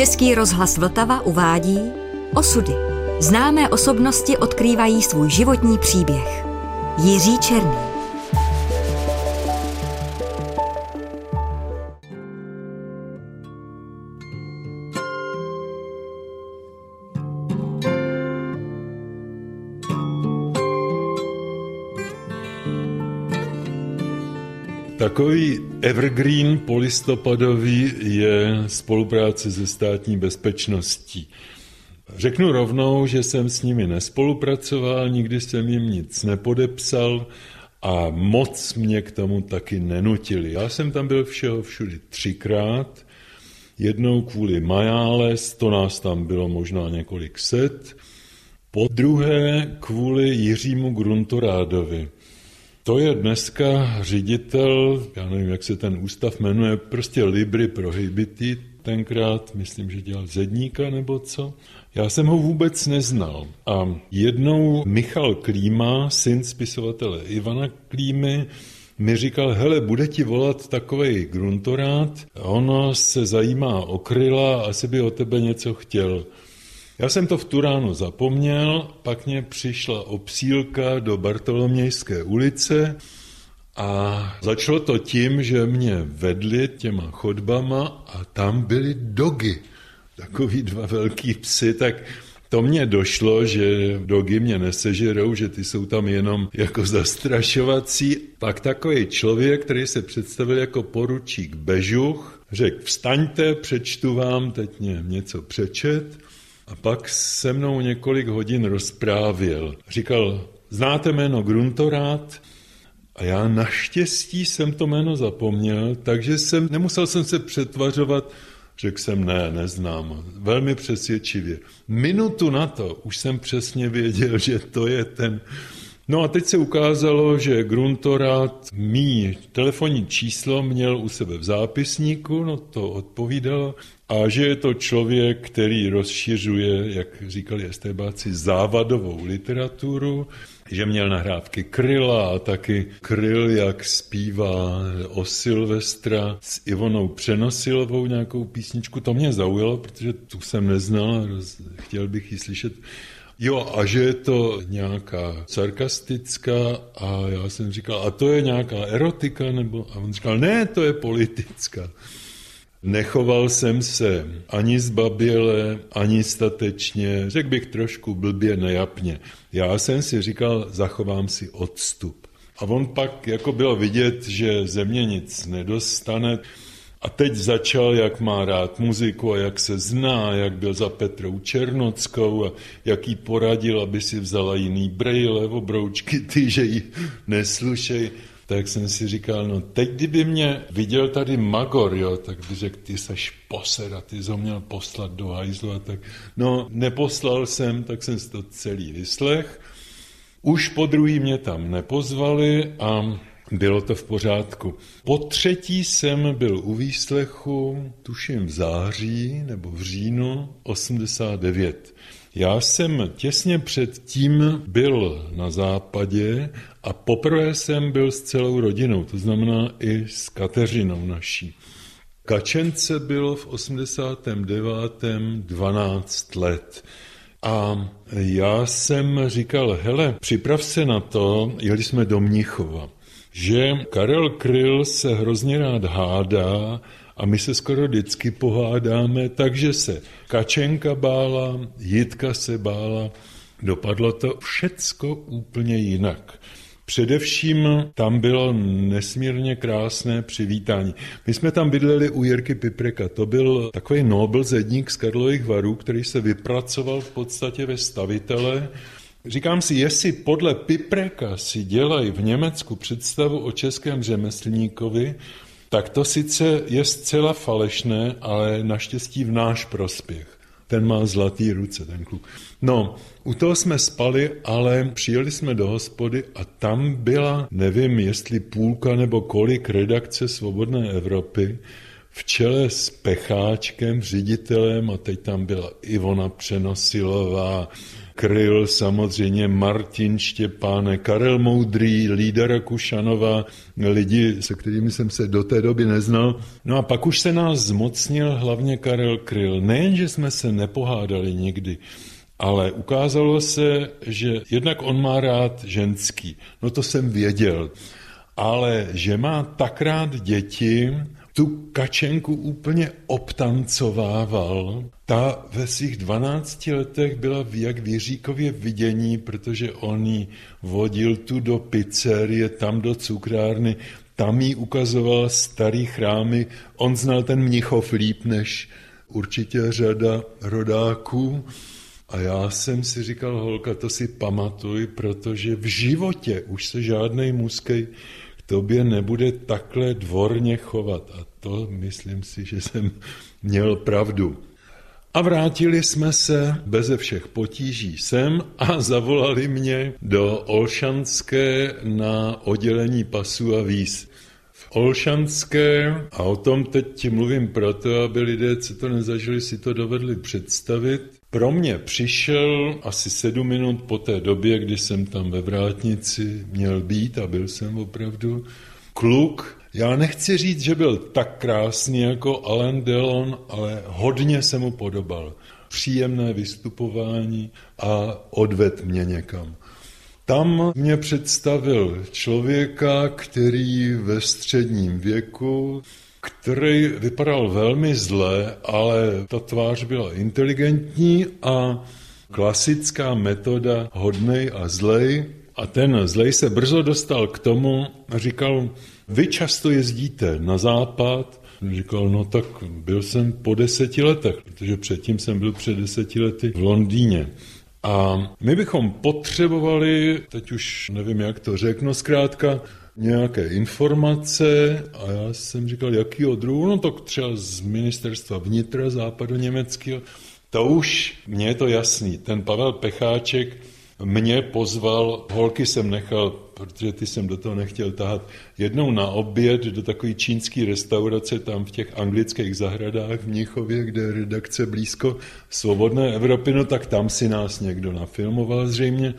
Český rozhlas Vltava uvádí Osudy. Známé osobnosti odkrývají svůj životní příběh. Jiří Černý. Takový evergreen polistopadový je spolupráce se státní bezpečností. Řeknu rovnou, že jsem s nimi nespolupracoval, nikdy jsem jim nic nepodepsal a moc mě k tomu taky nenutili. Já jsem tam byl všeho všudy třikrát, jednou kvůli Majáles, to nás tam bylo možná několik set, po druhé kvůli Jiřímu Gruntorádovi. To je dneska ředitel, já nevím, jak se ten ústav jmenuje, prostě Libry Prohibity, tenkrát, myslím, že dělal zedníka nebo co. Já jsem ho vůbec neznal. A jednou Michal Klíma, syn spisovatele Ivana Klímy, mi říkal, hele, bude ti volat takovej gruntorát, ono se zajímá o kryla, asi by o tebe něco chtěl. Já jsem to v tu ráno zapomněl, pak mě přišla obsílka do Bartolomějské ulice a začalo to tím, že mě vedli těma chodbama a tam byly dogy, takový dva velký psy, tak to mně došlo, že dogy mě nesežerou, že ty jsou tam jenom jako zastrašovací. Pak takový člověk, který se představil jako poručík Bežuch, řekl, vstaňte, přečtu vám, teď mě něco přečet. A pak se mnou několik hodin rozprávěl. Říkal, znáte jméno Gruntorát? A já naštěstí jsem to jméno zapomněl, takže jsem, nemusel jsem se přetvařovat, řekl jsem ne, neznám. Velmi přesvědčivě. Minutu na to už jsem přesně věděl, že to je ten No a teď se ukázalo, že Gruntorát mý telefonní číslo měl u sebe v zápisníku, no to odpovídalo, a že je to člověk, který rozšiřuje, jak říkali estébáci, závadovou literaturu, že měl nahrávky Kryla a taky Kryl, jak zpívá o Silvestra s Ivonou Přenosilovou nějakou písničku. To mě zaujalo, protože tu jsem neznal, chtěl bych ji slyšet Jo, a že je to nějaká sarkastická a já jsem říkal, a to je nějaká erotika, nebo... A on říkal, ne, to je politická. Nechoval jsem se ani zbaběle, ani statečně, řekl bych trošku blbě nejapně. Já jsem si říkal, zachovám si odstup. A on pak jako bylo vidět, že země nic nedostane, a teď začal, jak má rád muziku a jak se zná, jak byl za Petrou Černockou a jak jí poradil, aby si vzala jiný brejle, obroučky, ty, že ji neslušej. Tak jsem si říkal, no teď kdyby mě viděl tady Magor, jo, tak by řekl, ty seš posera, ty jsi ho měl poslat do hajzlu a tak. No, neposlal jsem, tak jsem si to celý vyslech. Už po druhý mě tam nepozvali a bylo to v pořádku. Po třetí jsem byl u výslechu, tuším v září nebo v říjnu 89. Já jsem těsně předtím byl na západě a poprvé jsem byl s celou rodinou, to znamená i s Kateřinou naší. Kačence bylo v 89. 12 let. A já jsem říkal, hele, připrav se na to, jeli jsme do Mnichova že Karel Kryl se hrozně rád hádá a my se skoro vždycky pohádáme, takže se Kačenka bála, Jitka se bála, dopadlo to všecko úplně jinak. Především tam bylo nesmírně krásné přivítání. My jsme tam bydleli u Jirky Pipreka. To byl takový nobel zedník z Karlových varů, který se vypracoval v podstatě ve stavitele Říkám si, jestli podle Pipreka si dělají v Německu představu o českém řemeslníkovi, tak to sice je zcela falešné, ale naštěstí v náš prospěch. Ten má zlatý ruce, ten kluk. No, u toho jsme spali, ale přijeli jsme do hospody a tam byla, nevím, jestli půlka nebo kolik redakce Svobodné Evropy, v čele s Pecháčkem, ředitelem, a teď tam byla Ivona Přenosilová, Kryl, samozřejmě Martin Štěpáne, Karel Moudrý, Lída Rakušanová, lidi, se kterými jsem se do té doby neznal. No a pak už se nás zmocnil hlavně Karel Kryl. Nejen, že jsme se nepohádali nikdy, ale ukázalo se, že jednak on má rád ženský. No to jsem věděl. Ale že má tak rád děti, tu kačenku úplně obtancovával. Ta ve svých 12 letech byla jak v Jiříkově vidění, protože on ji vodil tu do pizzerie, tam do cukrárny, tam jí ukazoval starý chrámy. On znal ten Mnichov líp než určitě řada rodáků. A já jsem si říkal, holka, to si pamatuj, protože v životě už se žádnej muskej tobě nebude takhle dvorně chovat. A to myslím si, že jsem měl pravdu. A vrátili jsme se beze všech potíží sem a zavolali mě do Olšanské na oddělení pasů a víz. V Olšanské, a o tom teď mluvím proto, aby lidé, co to nezažili, si to dovedli představit, pro mě přišel asi sedm minut po té době, kdy jsem tam ve vrátnici měl být a byl jsem opravdu kluk. Já nechci říct, že byl tak krásný jako Alain Delon, ale hodně se mu podobal. Příjemné vystupování a odved mě někam. Tam mě představil člověka, který ve středním věku který vypadal velmi zle, ale ta tvář byla inteligentní a klasická metoda hodnej a zlej. A ten zlej se brzo dostal k tomu a říkal, vy často jezdíte na západ, Říkal, no tak byl jsem po deseti letech, protože předtím jsem byl před deseti lety v Londýně. A my bychom potřebovali, teď už nevím, jak to řeknu zkrátka, nějaké informace a já jsem říkal, jaký druhu, no tak třeba z ministerstva vnitra západu německého. To už, mně je to jasný, ten Pavel Pecháček mě pozval, holky jsem nechal, protože ty jsem do toho nechtěl tahat, jednou na oběd do takové čínské restaurace tam v těch anglických zahradách v Mnichově, kde je redakce blízko Svobodné Evropy, no tak tam si nás někdo nafilmoval zřejmě.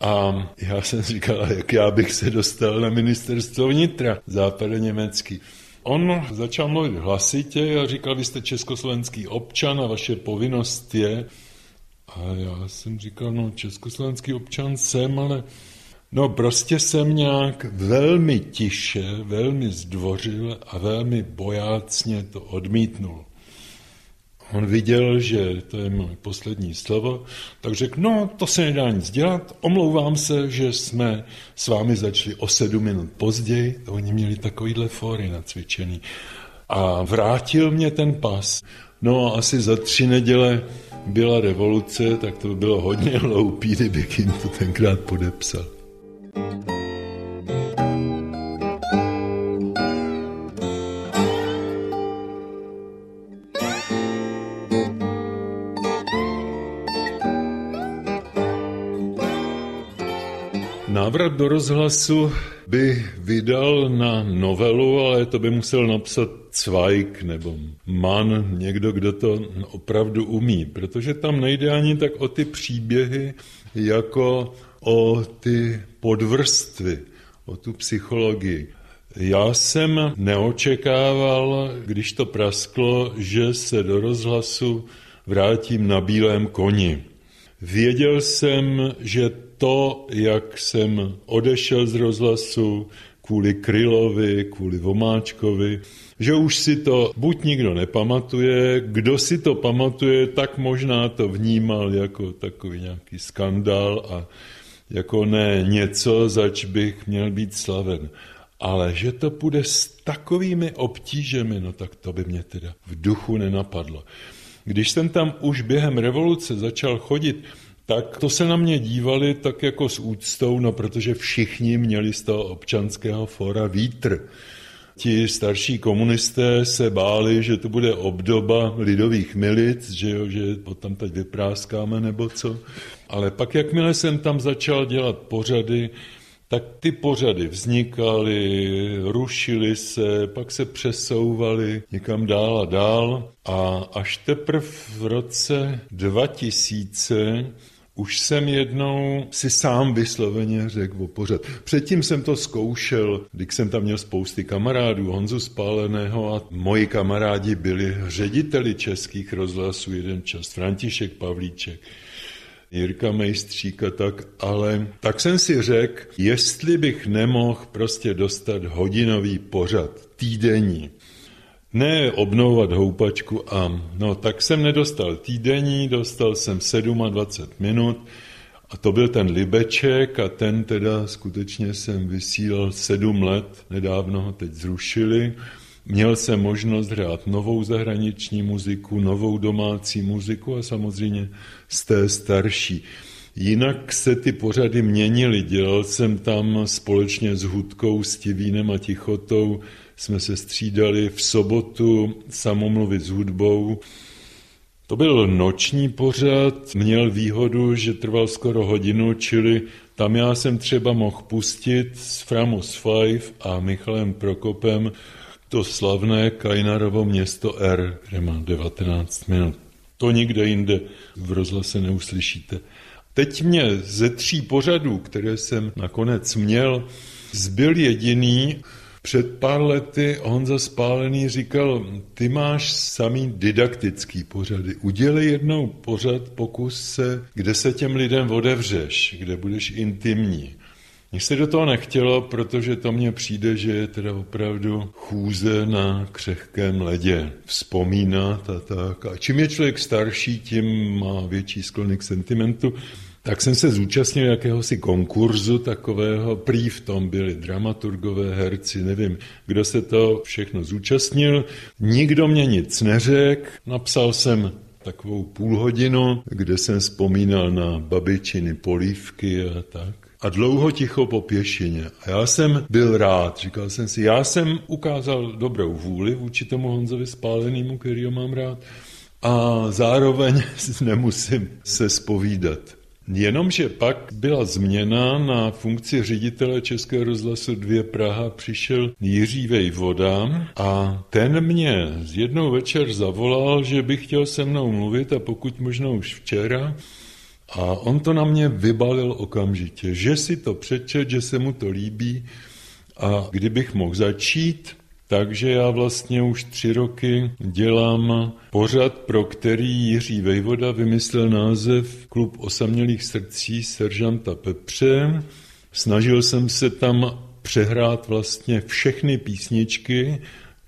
A já jsem říkal, jak já bych se dostal na ministerstvo vnitra německý. On začal mluvit hlasitě a říkal, vy jste československý občan a vaše povinnost je. A já jsem říkal, no československý občan jsem, ale no prostě jsem nějak velmi tiše, velmi zdvořil a velmi bojácně to odmítnul. On viděl, že to je moje poslední slovo, tak řekl, no to se nedá nic dělat, omlouvám se, že jsme s vámi začali o sedm minut později, to oni měli takovýhle fóry nacvičený. A vrátil mě ten pas. No a asi za tři neděle byla revoluce, tak to bylo hodně hloupý, kdybych jim to tenkrát podepsal. Návrat do rozhlasu by vydal na novelu, ale to by musel napsat Zweig nebo Mann, někdo, kdo to opravdu umí, protože tam nejde ani tak o ty příběhy, jako o ty podvrstvy, o tu psychologii. Já jsem neočekával, když to prasklo, že se do rozhlasu vrátím na bílém koni. Věděl jsem, že to, jak jsem odešel z rozhlasu kvůli Krylovi, kvůli Vomáčkovi, že už si to buď nikdo nepamatuje, kdo si to pamatuje, tak možná to vnímal jako takový nějaký skandál a jako ne něco, zač bych měl být slaven. Ale že to půjde s takovými obtížemi, no tak to by mě teda v duchu nenapadlo. Když jsem tam už během revoluce začal chodit, tak to se na mě dívali tak jako s úctou, no protože všichni měli z toho občanského fora vítr. Ti starší komunisté se báli, že to bude obdoba lidových milic, že, jo, že potom teď vypráskáme nebo co. Ale pak, jakmile jsem tam začal dělat pořady, tak ty pořady vznikaly, rušily se, pak se přesouvaly někam dál a dál a až teprve v roce 2000 už jsem jednou si sám vysloveně řekl o pořad. Předtím jsem to zkoušel, když jsem tam měl spousty kamarádů, Honzu Spáleného a moji kamarádi byli řediteli českých rozhlasů jeden čas, František Pavlíček. Jirka Mejstříka, tak, ale tak jsem si řekl, jestli bych nemohl prostě dostat hodinový pořad, týdenní. Ne obnovovat houpačku a no tak jsem nedostal týdenní, dostal jsem 27 minut a to byl ten Libeček a ten teda skutečně jsem vysílal sedm let, nedávno ho teď zrušili. Měl jsem možnost hrát novou zahraniční muziku, novou domácí muziku a samozřejmě z té starší. Jinak se ty pořady měnily. Dělal jsem tam společně s Hudkou, Stivínem a Tichotou. Jsme se střídali v sobotu samomluvit s hudbou. To byl noční pořad, měl výhodu, že trval skoro hodinu, čili tam já jsem třeba mohl pustit s Framos Five a Michalem Prokopem to slavné Kajnarovo město R, které má 19 minut. To nikde jinde v rozhlase neuslyšíte. Teď mě ze tří pořadů, které jsem nakonec měl, zbyl jediný. Před pár lety Honza Spálený říkal, ty máš samý didaktický pořady. Udělej jednou pořad, pokus se, kde se těm lidem odevřeš, kde budeš intimní. Mně se do toho nechtělo, protože to mně přijde, že je teda opravdu chůze na křehkém ledě. Vzpomínat a tak. A čím je člověk starší, tím má větší sklony k sentimentu. Tak jsem se zúčastnil jakéhosi konkurzu takového, prý v tom byli dramaturgové, herci, nevím, kdo se to všechno zúčastnil. Nikdo mě nic neřekl, napsal jsem takovou půl hodinu, kde jsem vzpomínal na babičiny polívky a tak a dlouho ticho po pěšině. A já jsem byl rád, říkal jsem si, já jsem ukázal dobrou vůli vůči tomu Honzovi spálenému, který ho mám rád, a zároveň nemusím se spovídat. Jenomže pak byla změna na funkci ředitele Českého rozhlasu 2 Praha, přišel Jiří Vejvoda a ten mě z jednou večer zavolal, že by chtěl se mnou mluvit a pokud možno už včera, a on to na mě vybalil okamžitě, že si to přečet, že se mu to líbí a kdybych mohl začít, takže já vlastně už tři roky dělám pořad, pro který Jiří Vejvoda vymyslel název Klub osamělých srdcí Seržanta Pepře. Snažil jsem se tam přehrát vlastně všechny písničky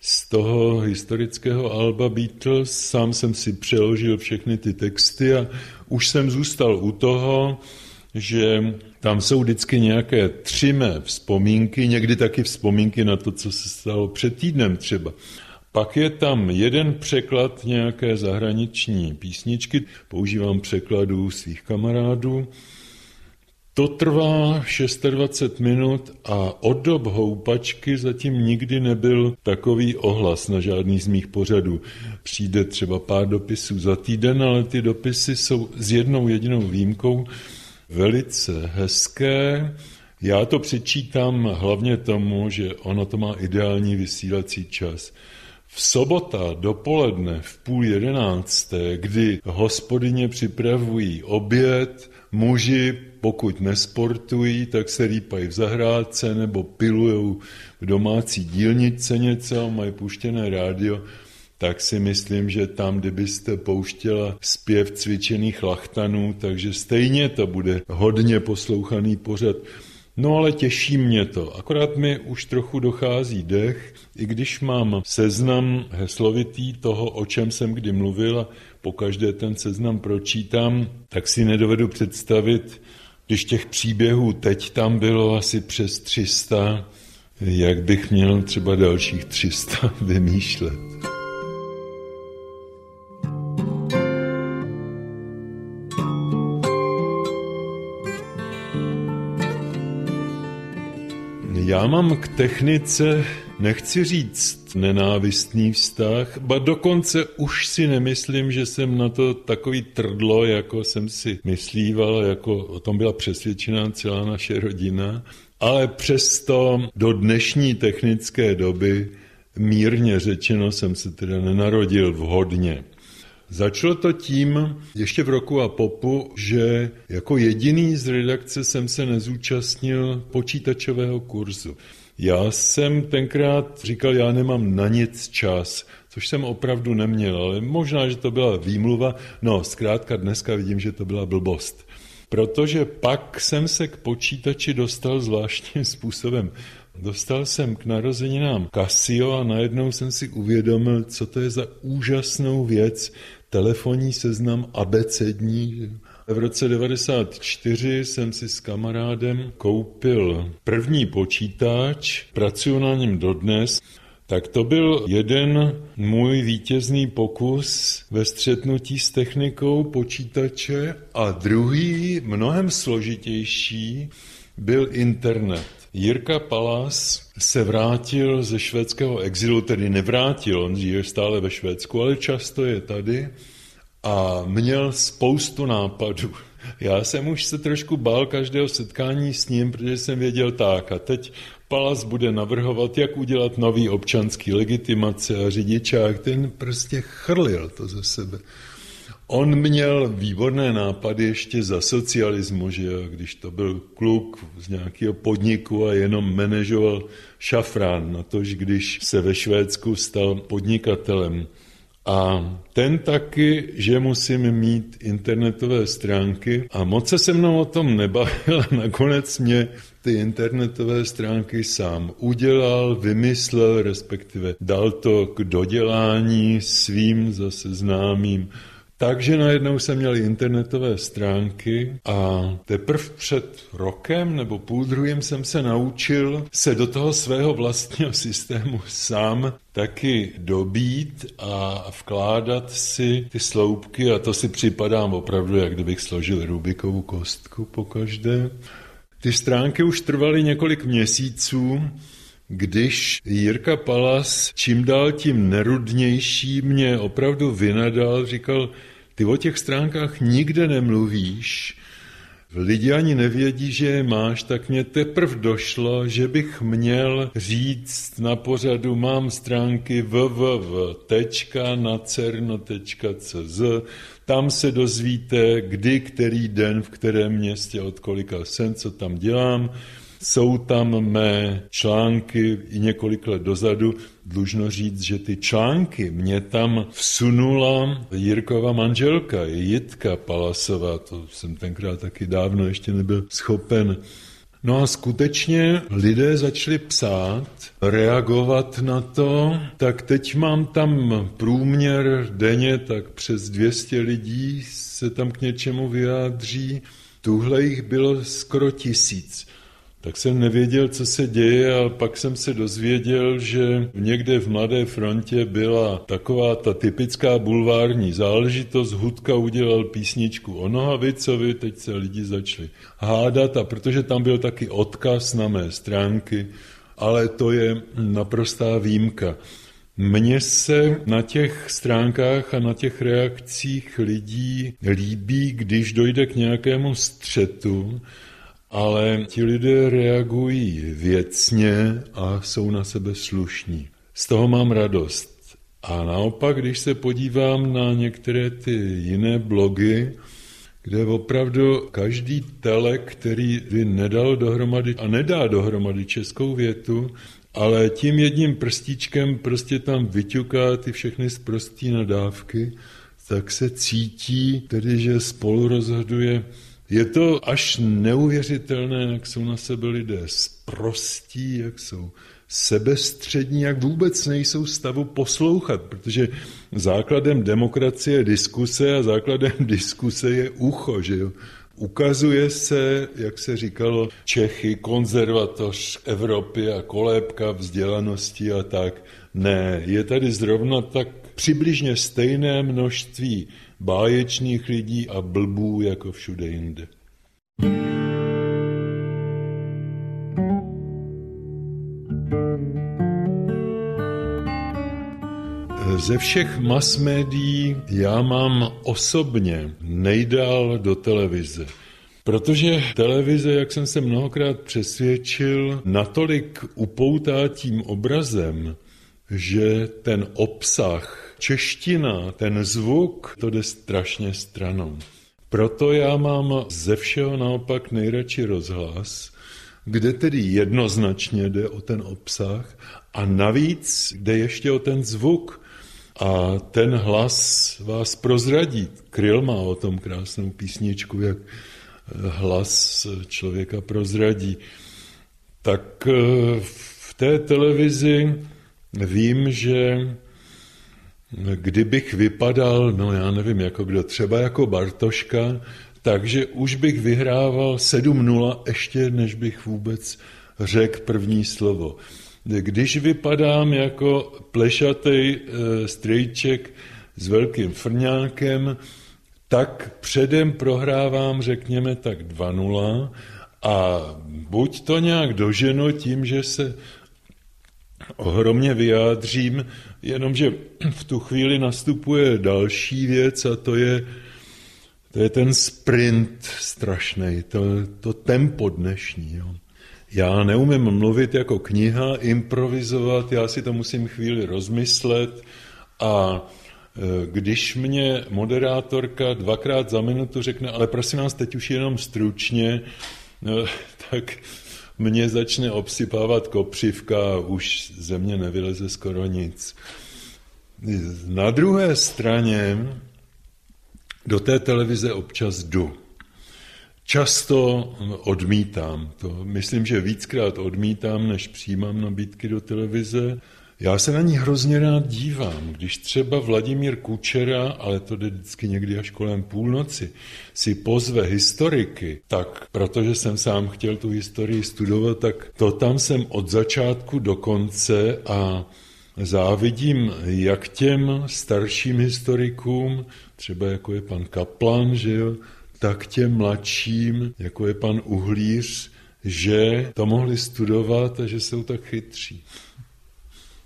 z toho historického alba Beatles. Sám jsem si přeložil všechny ty texty a už jsem zůstal u toho, že tam jsou vždycky nějaké tři mé vzpomínky, někdy taky vzpomínky na to, co se stalo před týdnem třeba. Pak je tam jeden překlad nějaké zahraniční písničky, používám překladů svých kamarádů. To trvá 26 minut a od dob houpačky zatím nikdy nebyl takový ohlas na žádný z mých pořadů. Přijde třeba pár dopisů za týden, ale ty dopisy jsou s jednou jedinou výjimkou velice hezké. Já to přečítám hlavně tomu, že ono to má ideální vysílací čas. V sobota dopoledne v půl jedenácté, kdy hospodyně připravují oběd, muži pokud nesportují, tak se rýpají v zahrádce nebo pilujou v domácí dílnice něco, mají puštěné rádio, tak si myslím, že tam, kdybyste pouštěla zpěv cvičených lachtanů, takže stejně to bude hodně poslouchaný pořad. No ale těší mě to, akorát mi už trochu dochází dech, i když mám seznam heslovitý toho, o čem jsem kdy mluvil a po každé ten seznam pročítám, tak si nedovedu představit, když těch příběhů teď tam bylo asi přes 300, jak bych měl třeba dalších 300 vymýšlet. Já mám k technice, nechci říct nenávistný vztah, ba dokonce už si nemyslím, že jsem na to takový trdlo, jako jsem si myslíval, jako o tom byla přesvědčená celá naše rodina. ale přesto do dnešní technické doby mírně řečeno jsem se teda nenarodil vhodně. Začalo to tím, ještě v roku a popu, že jako jediný z redakce jsem se nezúčastnil počítačového kurzu. Já jsem tenkrát říkal, já nemám na nic čas, což jsem opravdu neměl, ale možná, že to byla výmluva. No, zkrátka dneska vidím, že to byla blbost. Protože pak jsem se k počítači dostal zvláštním způsobem. Dostal jsem k narozeninám Casio a najednou jsem si uvědomil, co to je za úžasnou věc, telefonní seznam abecední. V roce 94 jsem si s kamarádem koupil první počítač, pracuji na něm dodnes. Tak to byl jeden můj vítězný pokus ve střetnutí s technikou počítače a druhý, mnohem složitější, byl internet. Jirka Palas se vrátil ze švédského exilu, tedy nevrátil, on žije stále ve Švédsku, ale často je tady a měl spoustu nápadů. Já jsem už se trošku bál každého setkání s ním, protože jsem věděl tak a teď Palas bude navrhovat, jak udělat nový občanský legitimace a řidičák, ten prostě chrlil to ze sebe. On měl výborné nápady ještě za socialismu, že když to byl kluk z nějakého podniku a jenom manažoval šafrán, na tož když se ve Švédsku stal podnikatelem. A ten taky, že musím mít internetové stránky a moc se se mnou o tom nebavil a nakonec mě ty internetové stránky sám udělal, vymyslel, respektive dal to k dodělání svým zase známým takže najednou jsem měl internetové stránky a teprve před rokem nebo půl druhým jsem se naučil se do toho svého vlastního systému sám taky dobít a vkládat si ty sloupky a to si připadám opravdu, jak kdybych složil Rubikovou kostku po každé. Ty stránky už trvaly několik měsíců, když Jirka Palas čím dál tím nerudnější mě opravdu vynadal, říkal, ty o těch stránkách nikde nemluvíš, lidi ani nevědí, že je máš, tak mě teprve došlo, že bych měl říct na pořadu mám stránky www.nacerno.cz tam se dozvíte, kdy, který den, v kterém městě, od kolika jsem, co tam dělám. Jsou tam mé články i několik let dozadu. Dlužno říct, že ty články mě tam vsunula Jirkova manželka, Jitka Palasová. To jsem tenkrát taky dávno ještě nebyl schopen No a skutečně lidé začali psát, reagovat na to, tak teď mám tam průměr denně, tak přes 200 lidí se tam k něčemu vyjádří. Tuhle jich bylo skoro tisíc. Tak jsem nevěděl, co se děje, ale pak jsem se dozvěděl, že někde v Mladé frontě byla taková ta typická bulvární záležitost. Hudka udělal písničku o Nohavicovi, teď se lidi začali hádat a protože tam byl taky odkaz na mé stránky, ale to je naprostá výjimka. Mně se na těch stránkách a na těch reakcích lidí líbí, když dojde k nějakému střetu, ale ti lidé reagují věcně a jsou na sebe slušní. Z toho mám radost. A naopak, když se podívám na některé ty jiné blogy, kde opravdu každý telek, který by nedal dohromady a nedá dohromady českou větu, ale tím jedním prstíčkem prostě tam vyťuká ty všechny zprostý nadávky, tak se cítí tedy, že spolu rozhoduje je to až neuvěřitelné, jak jsou na sebe lidé sprostí, jak jsou sebestřední, jak vůbec nejsou stavu poslouchat, protože základem demokracie je diskuse a základem diskuse je ucho, že jo. Ukazuje se, jak se říkalo, Čechy, konzervatoř Evropy a kolébka vzdělanosti a tak. Ne, je tady zrovna tak přibližně stejné množství báječných lidí a blbů jako všude jinde. Ze všech mass médií já mám osobně nejdál do televize. Protože televize, jak jsem se mnohokrát přesvědčil, natolik upoutá tím obrazem, že ten obsah, čeština, ten zvuk, to jde strašně stranou. Proto já mám ze všeho naopak nejradši rozhlas, kde tedy jednoznačně jde o ten obsah a navíc jde ještě o ten zvuk. A ten hlas vás prozradí. Kryl má o tom krásnou písničku, jak hlas člověka prozradí. Tak eh, v té televizi vím, že kdybych vypadal, no já nevím, jako kdo, třeba jako Bartoška, takže už bych vyhrával 7-0 ještě, než bych vůbec řekl první slovo. Když vypadám jako plešatý e, strejček s velkým frňákem, tak předem prohrávám, řekněme, tak 2-0 a buď to nějak doženo tím, že se ohromně vyjádřím, jenomže v tu chvíli nastupuje další věc a to je, to je ten sprint strašný, to, to tempo dnešní. Jo. Já neumím mluvit jako kniha, improvizovat, já si to musím chvíli rozmyslet a e, když mě moderátorka dvakrát za minutu řekne, ale prosím vás, teď už jenom stručně, no, tak mě začne obsypávat kopřivka a už ze mě nevyleze skoro nic. Na druhé straně do té televize občas jdu. Často odmítám to. Myslím, že víckrát odmítám, než přijímám nabídky do televize. Já se na ní hrozně rád dívám. Když třeba Vladimír Kučera, ale to jde vždycky někdy až kolem půlnoci, si pozve historiky, tak protože jsem sám chtěl tu historii studovat, tak to tam jsem od začátku do konce a závidím jak těm starším historikům, třeba jako je pan Kaplan, že jo, tak těm mladším, jako je pan Uhlíř, že to mohli studovat a že jsou tak chytří.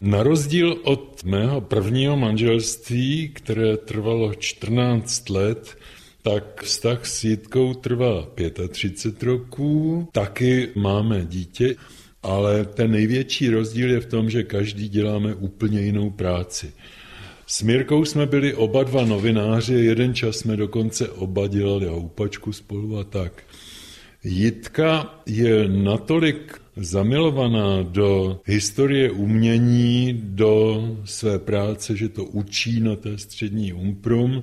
Na rozdíl od mého prvního manželství, které trvalo 14 let, tak vztah s Jitkou trvá 35 roků, taky máme dítě, ale ten největší rozdíl je v tom, že každý děláme úplně jinou práci. S Mirkou jsme byli oba dva novináři, jeden čas jsme dokonce oba dělali houpačku spolu a tak. Jitka je natolik zamilovaná do historie umění, do své práce, že to učí na té střední umprum,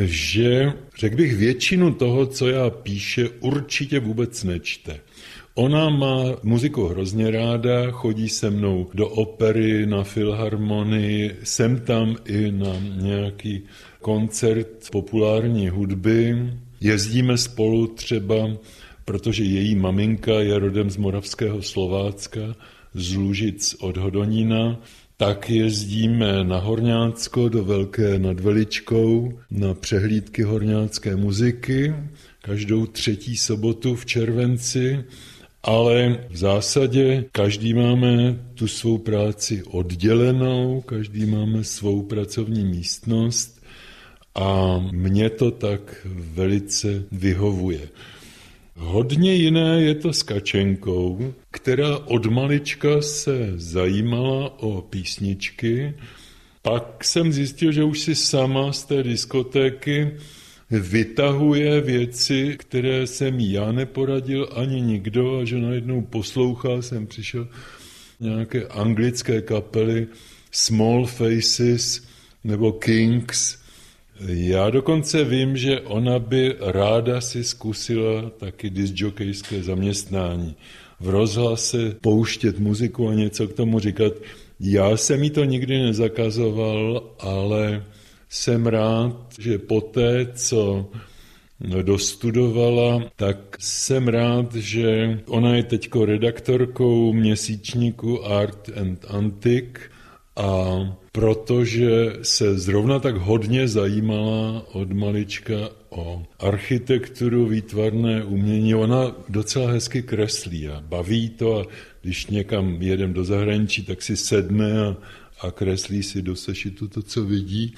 že, řekl bych, většinu toho, co já píše, určitě vůbec nečte. Ona má muziku hrozně ráda, chodí se mnou do opery, na filharmonii, jsem tam i na nějaký koncert populární hudby. Jezdíme spolu třeba, protože její maminka je rodem z Moravského Slovácka, z Lužic od Hodonína, tak jezdíme na Horňácko do Velké nad Veličkou na přehlídky horňácké muziky každou třetí sobotu v červenci ale v zásadě každý máme tu svou práci oddělenou, každý máme svou pracovní místnost a mně to tak velice vyhovuje. Hodně jiné je to s Kačenkou, která od malička se zajímala o písničky. Pak jsem zjistil, že už si sama z té diskotéky vytahuje věci, které jsem já neporadil ani nikdo a že najednou poslouchá, jsem přišel nějaké anglické kapely, Small Faces nebo Kings. Já dokonce vím, že ona by ráda si zkusila taky disjokejské zaměstnání. V rozhlase pouštět muziku a něco k tomu říkat. Já jsem jí to nikdy nezakazoval, ale jsem rád, že poté, co dostudovala, tak jsem rád, že ona je teďko redaktorkou měsíčníku Art and Antique a protože se zrovna tak hodně zajímala od malička o architekturu, výtvarné umění, ona docela hezky kreslí a baví to a když někam jedem do zahraničí, tak si sedne a, a kreslí si do sešitu to, co vidí.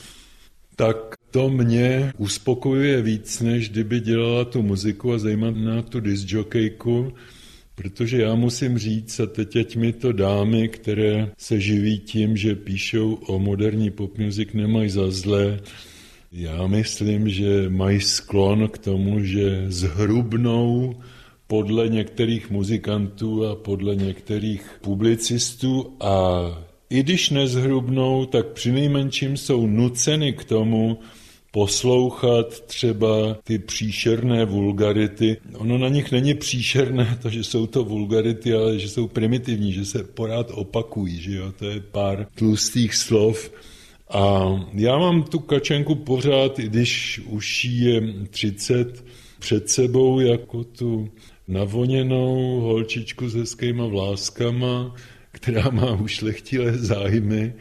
Tak to mě uspokojuje víc, než kdyby dělala tu muziku a zajímavá tu disjokejku, protože já musím říct, a teď ať mi to dámy, které se živí tím, že píšou o moderní pop music, nemají za zlé, já myslím, že mají sklon k tomu, že zhrubnou podle některých muzikantů a podle některých publicistů. A i když nezhrubnou, tak přinejmenším jsou nuceny k tomu poslouchat třeba ty příšerné vulgarity. Ono na nich není příšerné to, že jsou to vulgarity, ale že jsou primitivní, že se porád opakují, že jo, to je pár tlustých slov. A já mám tu kačenku pořád, i když už je 30 před sebou, jako tu navoněnou holčičku s hezkýma vláskama, která má ušlechtilé zájmy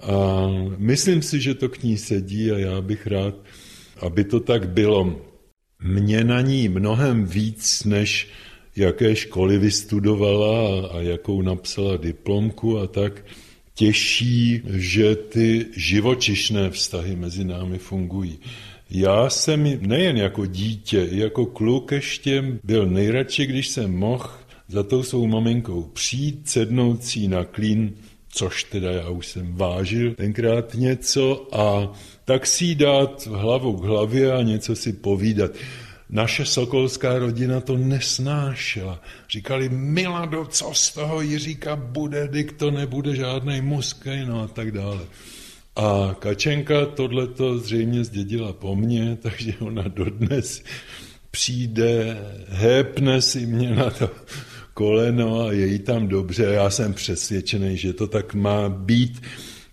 a myslím si, že to k ní sedí a já bych rád, aby to tak bylo. Mě na ní mnohem víc, než jaké školy vystudovala a jakou napsala diplomku a tak, těší, že ty živočišné vztahy mezi námi fungují. Já jsem nejen jako dítě, jako kluk ještě byl nejradši, když jsem mohl za tou svou maminkou přijít, sednout si na klín, což teda já už jsem vážil tenkrát něco a tak si dát hlavu k hlavě a něco si povídat. Naše sokolská rodina to nesnášela. Říkali, Milado, co z toho Jiříka bude, dik to nebude žádný muskej, no a tak dále. A Kačenka tohleto zřejmě zdědila po mně, takže ona dodnes přijde, hépne si mě na to koleno a je jí tam dobře. Já jsem přesvědčený, že to tak má být.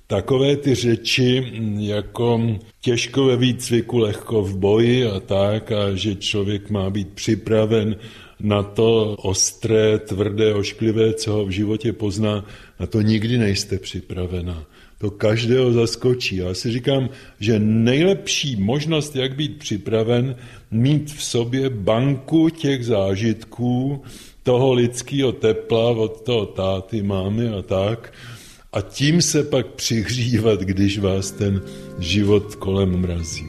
Takové ty řeči jako těžko ve výcviku, lehko v boji a tak, a že člověk má být připraven na to ostré, tvrdé, ošklivé, co ho v životě pozná, na to nikdy nejste připravena. To každého zaskočí. Já si říkám, že nejlepší možnost, jak být připraven, mít v sobě banku těch zážitků, toho lidského tepla od toho táty, mámy a tak, a tím se pak přihřívat, když vás ten život kolem mrazí.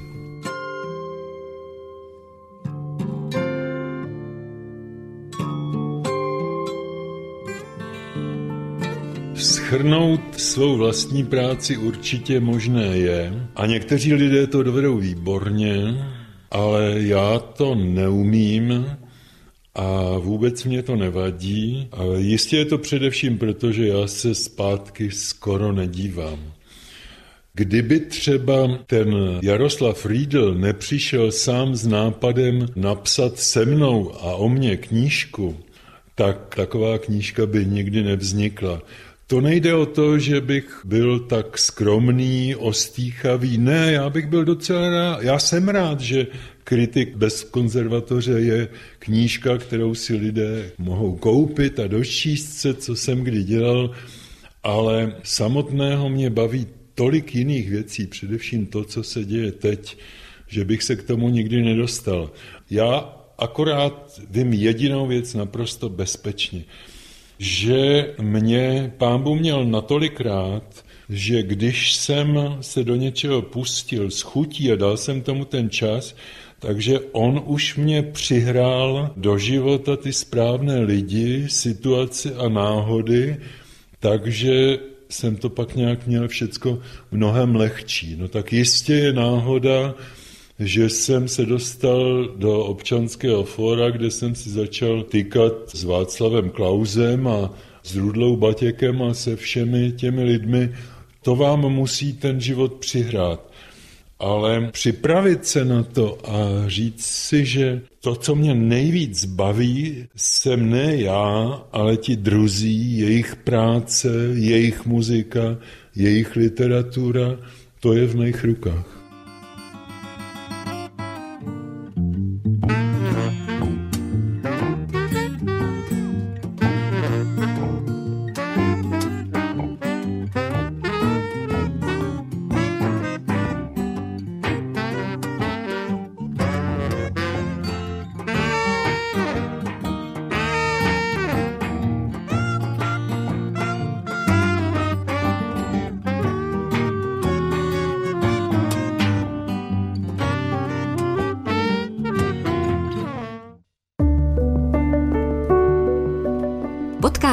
Schrnout svou vlastní práci určitě možné je a někteří lidé to dovedou výborně, ale já to neumím, a vůbec mě to nevadí. Jistě je to především proto, že já se zpátky skoro nedívám. Kdyby třeba ten Jaroslav Riedl nepřišel sám s nápadem napsat se mnou a o mně knížku, tak taková knížka by nikdy nevznikla. To nejde o to, že bych byl tak skromný, ostýchavý. Ne, já bych byl docela rád. Já jsem rád, že Kritik bez konzervatoře je knížka, kterou si lidé mohou koupit a dočíst se, co jsem kdy dělal, ale samotného mě baví tolik jiných věcí, především to, co se děje teď, že bych se k tomu nikdy nedostal. Já akorát vím jedinou věc naprosto bezpečně, že mě pán měl natolik rád, že když jsem se do něčeho pustil s chutí a dal jsem tomu ten čas, takže on už mě přihrál do života ty správné lidi, situace a náhody, takže jsem to pak nějak měl všecko mnohem lehčí. No tak jistě je náhoda, že jsem se dostal do občanského fóra, kde jsem si začal týkat s Václavem Klausem a s Rudlou Batěkem a se všemi těmi lidmi. To vám musí ten život přihrát ale připravit se na to a říct si, že to, co mě nejvíc baví, jsem ne já, ale ti druzí, jejich práce, jejich muzika, jejich literatura, to je v mých rukách.